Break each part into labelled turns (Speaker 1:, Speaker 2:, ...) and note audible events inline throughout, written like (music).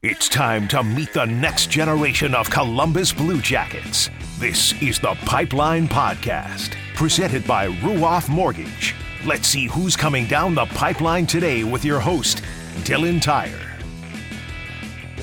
Speaker 1: It's time to meet the next generation of Columbus Blue Jackets. This is the Pipeline Podcast, presented by Ruoff Mortgage. Let's see who's coming down the pipeline today with your host, Dylan Tyrer.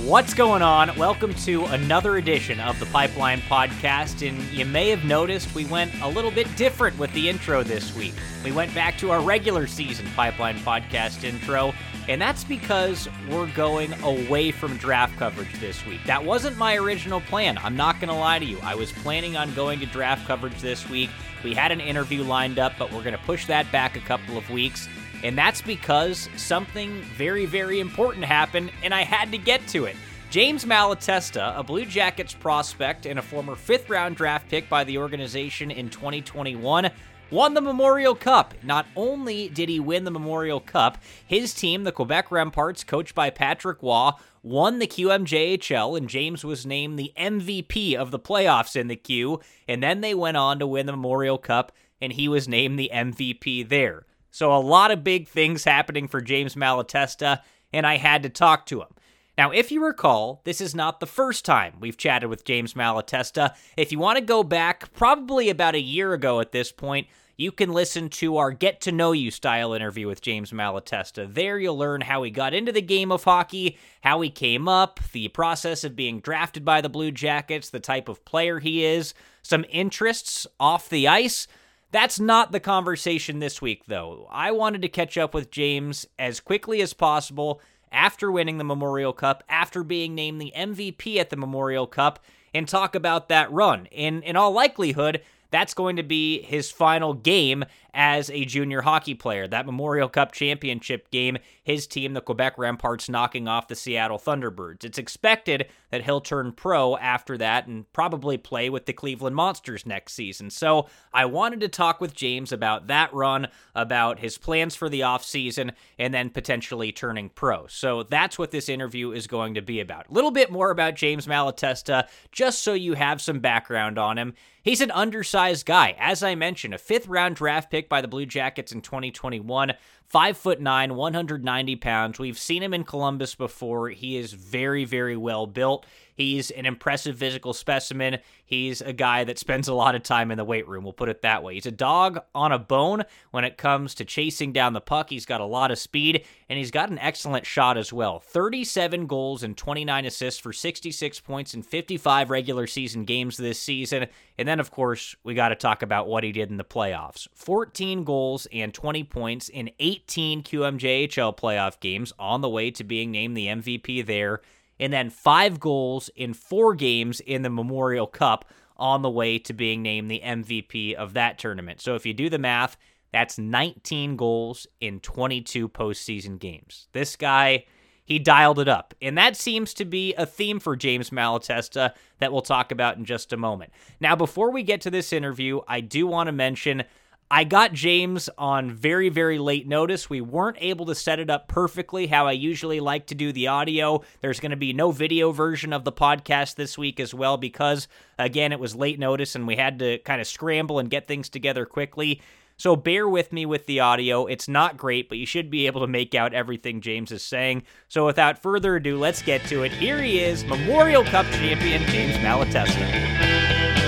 Speaker 2: What's going on? Welcome to another edition of the Pipeline Podcast. And you may have noticed we went a little bit different with the intro this week. We went back to our regular season Pipeline Podcast intro and that's because we're going away from draft coverage this week. That wasn't my original plan. I'm not going to lie to you. I was planning on going to draft coverage this week. We had an interview lined up, but we're going to push that back a couple of weeks. And that's because something very, very important happened, and I had to get to it. James Malatesta, a Blue Jackets prospect and a former fifth round draft pick by the organization in 2021, won the Memorial Cup. Not only did he win the Memorial Cup, his team, the Quebec Remparts, coached by Patrick Roy, won the QMJHL, and James was named the MVP of the playoffs in the Q. And then they went on to win the Memorial Cup, and he was named the MVP there. So a lot of big things happening for James Malatesta, and I had to talk to him. Now, if you recall, this is not the first time we've chatted with James Malatesta. If you want to go back, probably about a year ago at this point, you can listen to our Get to Know You style interview with James Malatesta. There, you'll learn how he got into the game of hockey, how he came up, the process of being drafted by the Blue Jackets, the type of player he is, some interests off the ice. That's not the conversation this week, though. I wanted to catch up with James as quickly as possible after winning the Memorial Cup, after being named the MVP at the Memorial Cup, and talk about that run. In in all likelihood, that's going to be his final game as a junior hockey player. That Memorial Cup championship game, his team, the Quebec Remparts, knocking off the Seattle Thunderbirds. It's expected that he'll turn pro after that and probably play with the Cleveland Monsters next season. So I wanted to talk with James about that run, about his plans for the offseason, and then potentially turning pro. So that's what this interview is going to be about. A little bit more about James Malatesta, just so you have some background on him. He's an undersized guy. As I mentioned, a fifth round draft pick by the Blue Jackets in 2021. Five foot nine, 190 pounds. We've seen him in Columbus before. He is very, very well built. He's an impressive physical specimen. He's a guy that spends a lot of time in the weight room, we'll put it that way. He's a dog on a bone when it comes to chasing down the puck. He's got a lot of speed, and he's got an excellent shot as well. 37 goals and 29 assists for 66 points in 55 regular season games this season. And then, of course, we got to talk about what he did in the playoffs 14 goals and 20 points in 18 QMJHL playoff games on the way to being named the MVP there and then five goals in four games in the Memorial Cup on the way to being named the MVP of that tournament. So if you do the math, that's 19 goals in 22 postseason games. This guy, he dialed it up. And that seems to be a theme for James Malatesta that we'll talk about in just a moment. Now, before we get to this interview, I do want to mention I got James on very, very late notice. We weren't able to set it up perfectly how I usually like to do the audio. There's going to be no video version of the podcast this week as well because, again, it was late notice and we had to kind of scramble and get things together quickly. So bear with me with the audio. It's not great, but you should be able to make out everything James is saying. So without further ado, let's get to it. Here he is, Memorial Cup champion James Malatesta.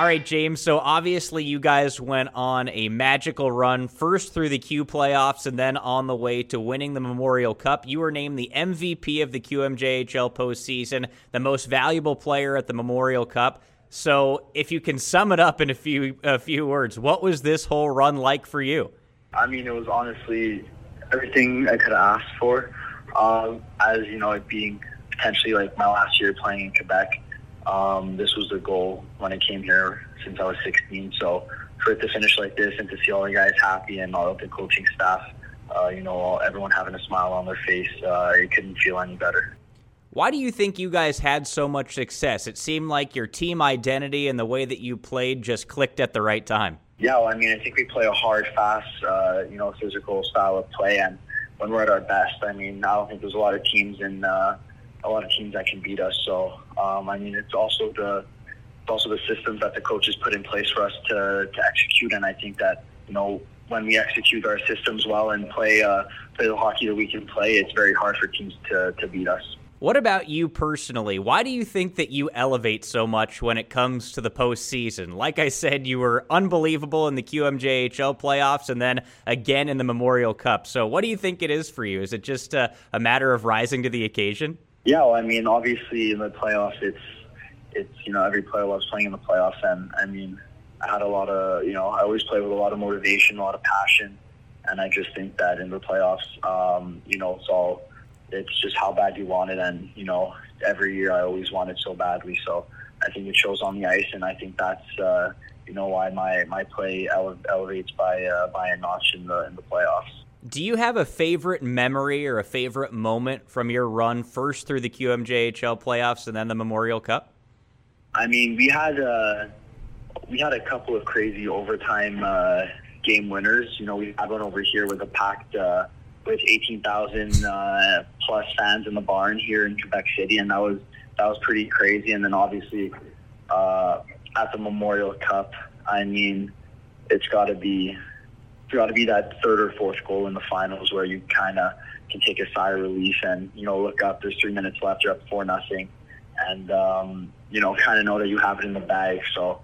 Speaker 2: All right, James. So obviously, you guys went on a magical run, first through the Q playoffs and then on the way to winning the Memorial Cup. You were named the MVP of the QMJHL postseason, the most valuable player at the Memorial Cup. So, if you can sum it up in a few a few words, what was this whole run like for you?
Speaker 3: I mean, it was honestly everything I could have asked for. Um, as you know, it being potentially like my last year playing in Quebec um, this was the goal when I came here since I was 16. So for it to finish like this and to see all the guys happy and all of the coaching staff, uh, you know, everyone having a smile on their face, uh, it couldn't feel any better.
Speaker 2: Why do you think you guys had so much success? It seemed like your team identity and the way that you played just clicked at the right time.
Speaker 3: Yeah, well, I mean, I think we play a hard, fast, uh, you know, physical style of play, and when we're at our best, I mean, I don't think there's a lot of teams in uh, a lot of teams that can beat us. So um, I mean, it's also the it's also the systems that the coaches put in place for us to, to execute. And I think that you know when we execute our systems well and play uh, play the hockey that we can play, it's very hard for teams to, to beat us.
Speaker 2: What about you personally? Why do you think that you elevate so much when it comes to the postseason? Like I said, you were unbelievable in the QMJHL playoffs and then again in the Memorial Cup. So, what do you think it is for you? Is it just a, a matter of rising to the occasion?
Speaker 3: Yeah, well, I mean, obviously in the playoffs, it's it's you know every player loves playing in the playoffs, and I mean, I had a lot of you know I always play with a lot of motivation, a lot of passion, and I just think that in the playoffs, um, you know, it's all it's just how bad you want it. And, you know, every year I always want it so badly. So I think it shows on the ice. And I think that's, uh, you know, why my, my play ele- elevates by, uh, by a notch in the, in the playoffs.
Speaker 2: Do you have a favorite memory or a favorite moment from your run first through the QMJHL playoffs and then the Memorial Cup?
Speaker 3: I mean, we had uh, we had a couple of crazy overtime uh, game winners. You know, we had one over here with a packed uh, with 18,000 uh, plus fans in the barn here in Quebec City, and that was that was pretty crazy. And then obviously uh, at the Memorial Cup, I mean, it's got to be got to be that third or fourth goal in the finals where you kind of can take a sigh of relief and you know look up. There's three minutes left. You're up four nothing, and um, you know kind of know that you have it in the bag. So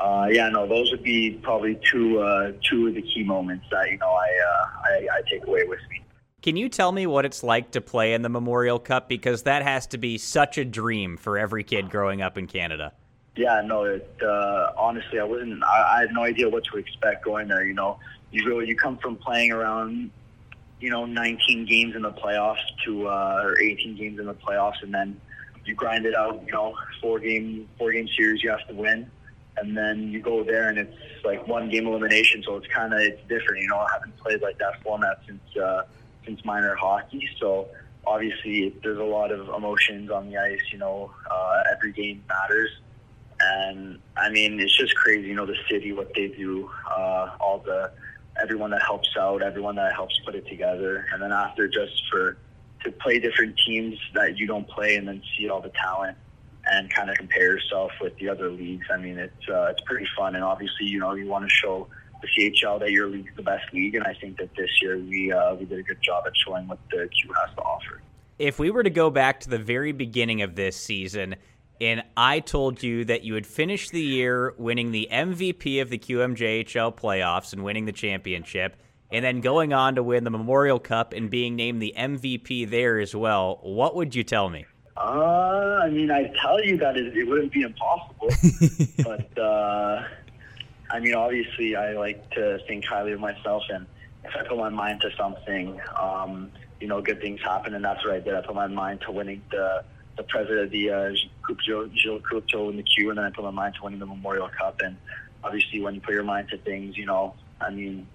Speaker 3: uh, yeah, no, those would be probably two uh, two of the key moments that you know I, uh, I, I take away with me.
Speaker 2: Can you tell me what it's like to play in the Memorial Cup because that has to be such a dream for every kid growing up in Canada?
Speaker 3: Yeah, no, it, uh, honestly, I wasn't. I, I had no idea what to expect going there. You know, you go, you come from playing around, you know, 19 games in the playoffs to uh, or 18 games in the playoffs, and then you grind it out. You know, four game four game series you have to win and then you go there and it's like one game elimination, so it's kind of it's different. You know, I haven't played like that format since uh, since minor hockey, so obviously there's a lot of emotions on the ice. You know, uh, every game matters, and I mean it's just crazy. You know, the city, what they do, uh, all the everyone that helps out, everyone that helps put it together, and then after just for to play different teams that you don't play, and then see all the talent and kind of compare yourself with the other leagues. I mean, it's uh, it's pretty fun, and obviously, you know, you want to show the CHL that your league's the best league, and I think that this year we uh, we did a good job at showing what the Q has to offer.
Speaker 2: If we were to go back to the very beginning of this season, and I told you that you would finish the year winning the MVP of the QMJHL playoffs and winning the championship, and then going on to win the Memorial Cup and being named the MVP there as well, what would you tell me?
Speaker 3: Uh, I mean, I tell you that it, it wouldn't be impossible, (laughs) but uh, I mean, obviously, I like to think highly of myself, and if I put my mind to something, um, you know, good things happen, and that's what I did. I put my mind to winning the the president of the uh, Gilles Coupe in the Q, and then I put my mind to winning the Memorial Cup. And obviously, when you put your mind to things, you know, I mean,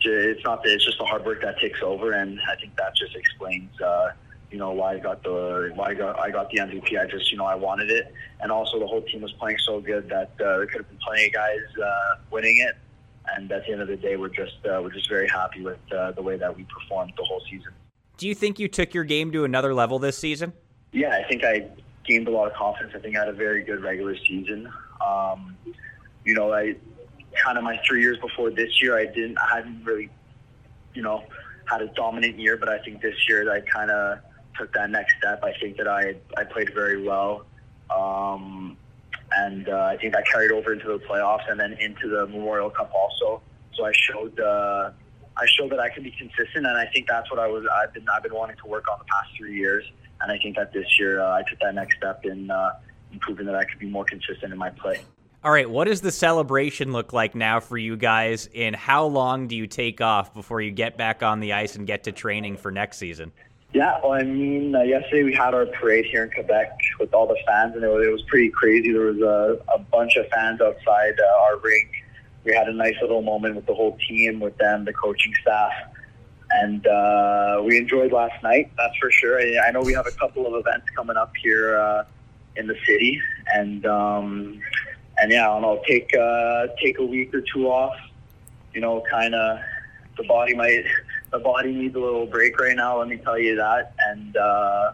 Speaker 3: it's not that it's just the hard work that takes over, and I think that just explains. Uh, you know why I got the why I got I got the MVP. I just you know I wanted it, and also the whole team was playing so good that uh, there could have been plenty of guys uh, winning it. And at the end of the day, we're just uh, we're just very happy with uh, the way that we performed the whole season.
Speaker 2: Do you think you took your game to another level this season?
Speaker 3: Yeah, I think I gained a lot of confidence. I think I had a very good regular season. Um, you know, I kind of my three years before this year, I didn't, I hadn't really, you know, had a dominant year, but I think this year I kind of took that next step. I think that I I played very well, um, and uh, I think I carried over into the playoffs and then into the Memorial Cup also. So I showed uh, I showed that I can be consistent, and I think that's what I was. I've been I've been wanting to work on the past three years, and I think that this year uh, I took that next step in, uh, in proving that I could be more consistent in my play.
Speaker 2: All right, what does the celebration look like now for you guys, and how long do you take off before you get back on the ice and get to training for next season?
Speaker 3: Yeah, well, I mean, uh, yesterday we had our parade here in Quebec with all the fans, and it was, it was pretty crazy. There was a, a bunch of fans outside uh, our rink. We had a nice little moment with the whole team, with them, the coaching staff, and uh, we enjoyed last night. That's for sure. I, I know we have a couple of events coming up here uh, in the city, and um, and yeah, I don't know, take uh, take a week or two off. You know, kind of the body might the body needs a little break right now. Let me tell you that. And uh,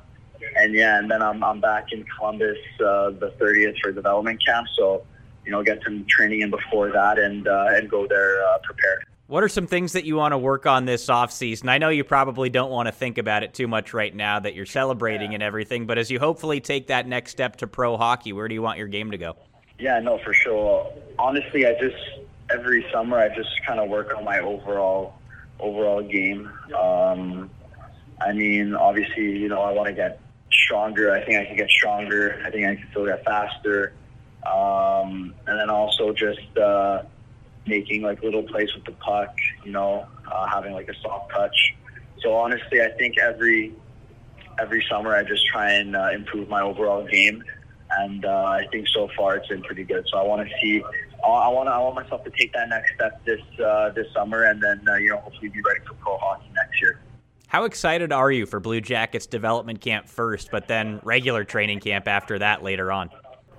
Speaker 3: and yeah, and then I'm I'm back in Columbus uh, the 30th for development camp. So you know, get some training in before that and uh, and go there prepared.
Speaker 2: What are some things that you want to work on this off season? I know you probably don't want to think about it too much right now that you're celebrating yeah. and everything, but as you hopefully take that next step to pro hockey, where do you want your game to go?
Speaker 3: Yeah, no, for sure. Honestly, I just every summer I just kind of work on my overall overall game. Um, I mean, obviously, you know, I want to get stronger. I think I can get stronger. I think I can still get faster. Um, and then also just uh, making like little plays with the puck, you know, uh, having like a soft touch. So honestly, I think every every summer I just try and uh, improve my overall game, and uh, I think so far it's been pretty good. So I want to see, I want I want myself to take that next step this uh, this summer, and then uh, you know hopefully be ready for pro hockey next year.
Speaker 2: How excited are you for Blue Jackets development camp first, but then regular training camp after that later on?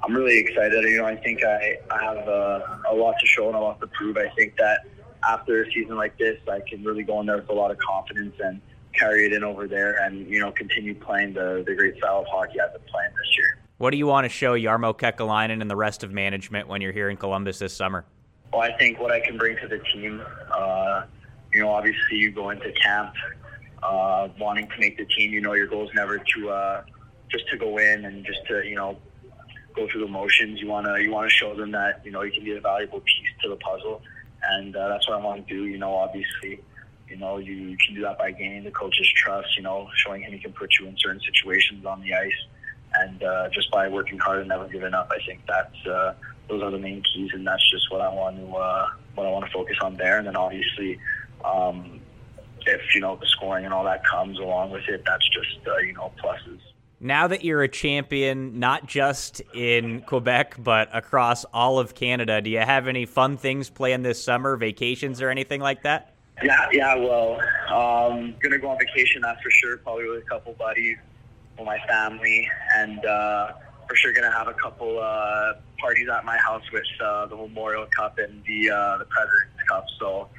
Speaker 3: I'm really excited. You know, I think I, I have uh, a lot to show and a lot to prove. I think that after a season like this, I can really go in there with a lot of confidence and carry it in over there and, you know, continue playing the, the great style of hockey I've been playing this year.
Speaker 2: What do you want to show Jarmo Kekalainen and the rest of management when you're here in Columbus this summer?
Speaker 3: Well, I think what I can bring to the team, uh, you know, obviously you go into camp uh, wanting to make the team. You know, your goal is never to uh, just to go in and just to, you know, go through the motions. You wanna you wanna show them that you know you can be a valuable piece to the puzzle, and uh, that's what I want to do. You know, obviously, you know you can do that by gaining the coach's trust. You know, showing him he can put you in certain situations on the ice, and uh, just by working hard and never giving up. I think that's uh, those are the main keys, and that's just what I want to uh, what I want to focus on there. And then obviously. Um, if you know the scoring and all that comes along with it, that's just uh, you know pluses
Speaker 2: now that you're a champion, not just in Quebec, but across all of Canada, do you have any fun things planned this summer, vacations or anything like that?
Speaker 3: Yeah, yeah, well, um, gonna go on vacation, that's for sure, probably with a couple buddies, with my family, and uh, for sure gonna have a couple uh, parties at my house with uh, the Memorial Cup and the uh, the President's Cup. So,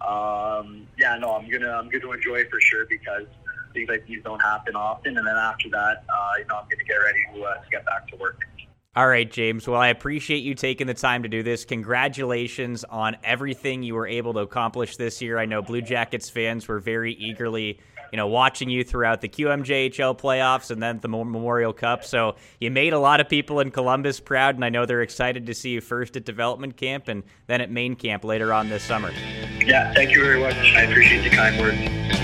Speaker 3: um, yeah, no, I'm gonna I'm gonna enjoy it for sure because things like these don't happen often. And then after that, uh, you know, I'm going to get ready to, uh, to get back to work.
Speaker 2: All right, James. Well, I appreciate you taking the time to do this. Congratulations on everything you were able to accomplish this year. I know Blue Jackets fans were very eagerly, you know, watching you throughout the QMJHL playoffs and then the Memorial Cup. So you made a lot of people in Columbus proud, and I know they're excited to see you first at development camp and then at main camp later on this summer.
Speaker 3: Yeah, thank you very much. I appreciate the kind words.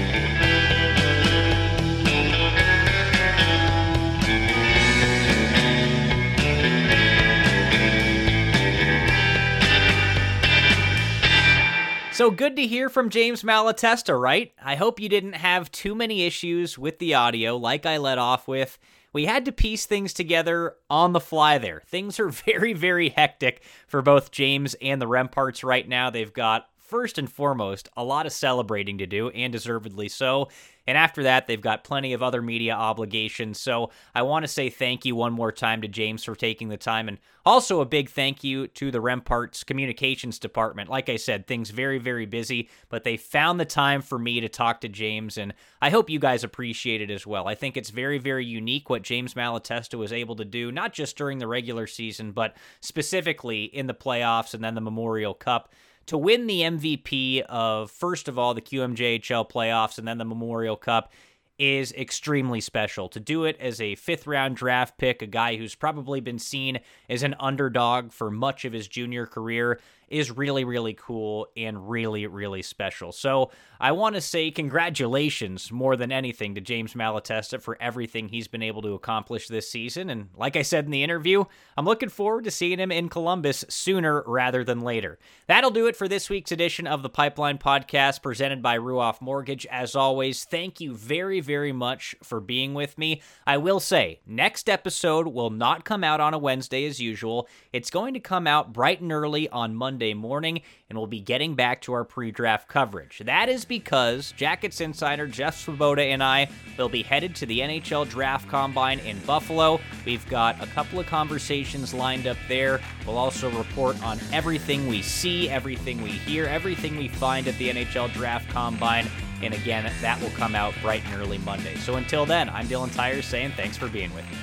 Speaker 2: So good to hear from James Malatesta, right? I hope you didn't have too many issues with the audio like I let off with. We had to piece things together on the fly there. Things are (laughs) very, very hectic for both James and the Remparts right now. They've got first and foremost, a lot of celebrating to do, and deservedly so. And after that, they've got plenty of other media obligations. So I want to say thank you one more time to James for taking the time. And also a big thank you to the Remparts communications department. Like I said, things very, very busy, but they found the time for me to talk to James. And I hope you guys appreciate it as well. I think it's very, very unique what James Malatesta was able to do, not just during the regular season, but specifically in the playoffs and then the Memorial Cup to win the MVP of, first of all, the QMJHL playoffs and then the Memorial Cup is extremely special. To do it as a fifth round draft pick, a guy who's probably been seen as an underdog for much of his junior career, is really, really cool and really, really special. So I want to say congratulations more than anything to James Malatesta for everything he's been able to accomplish this season. And like I said in the interview, I'm looking forward to seeing him in Columbus sooner rather than later. That'll do it for this week's edition of the Pipeline Podcast presented by Ruoff Mortgage. As always, thank you very, very much for being with me. I will say, next episode will not come out on a Wednesday as usual. It's going to come out bright and early on Monday Monday morning, and we'll be getting back to our pre draft coverage. That is because Jackets insider Jeff Svoboda and I will be headed to the NHL Draft Combine in Buffalo. We've got a couple of conversations lined up there. We'll also report on everything we see, everything we hear, everything we find at the NHL Draft Combine And again, that will come out bright and early Monday. So until then, I'm Dylan Tyrer saying thanks for being with me.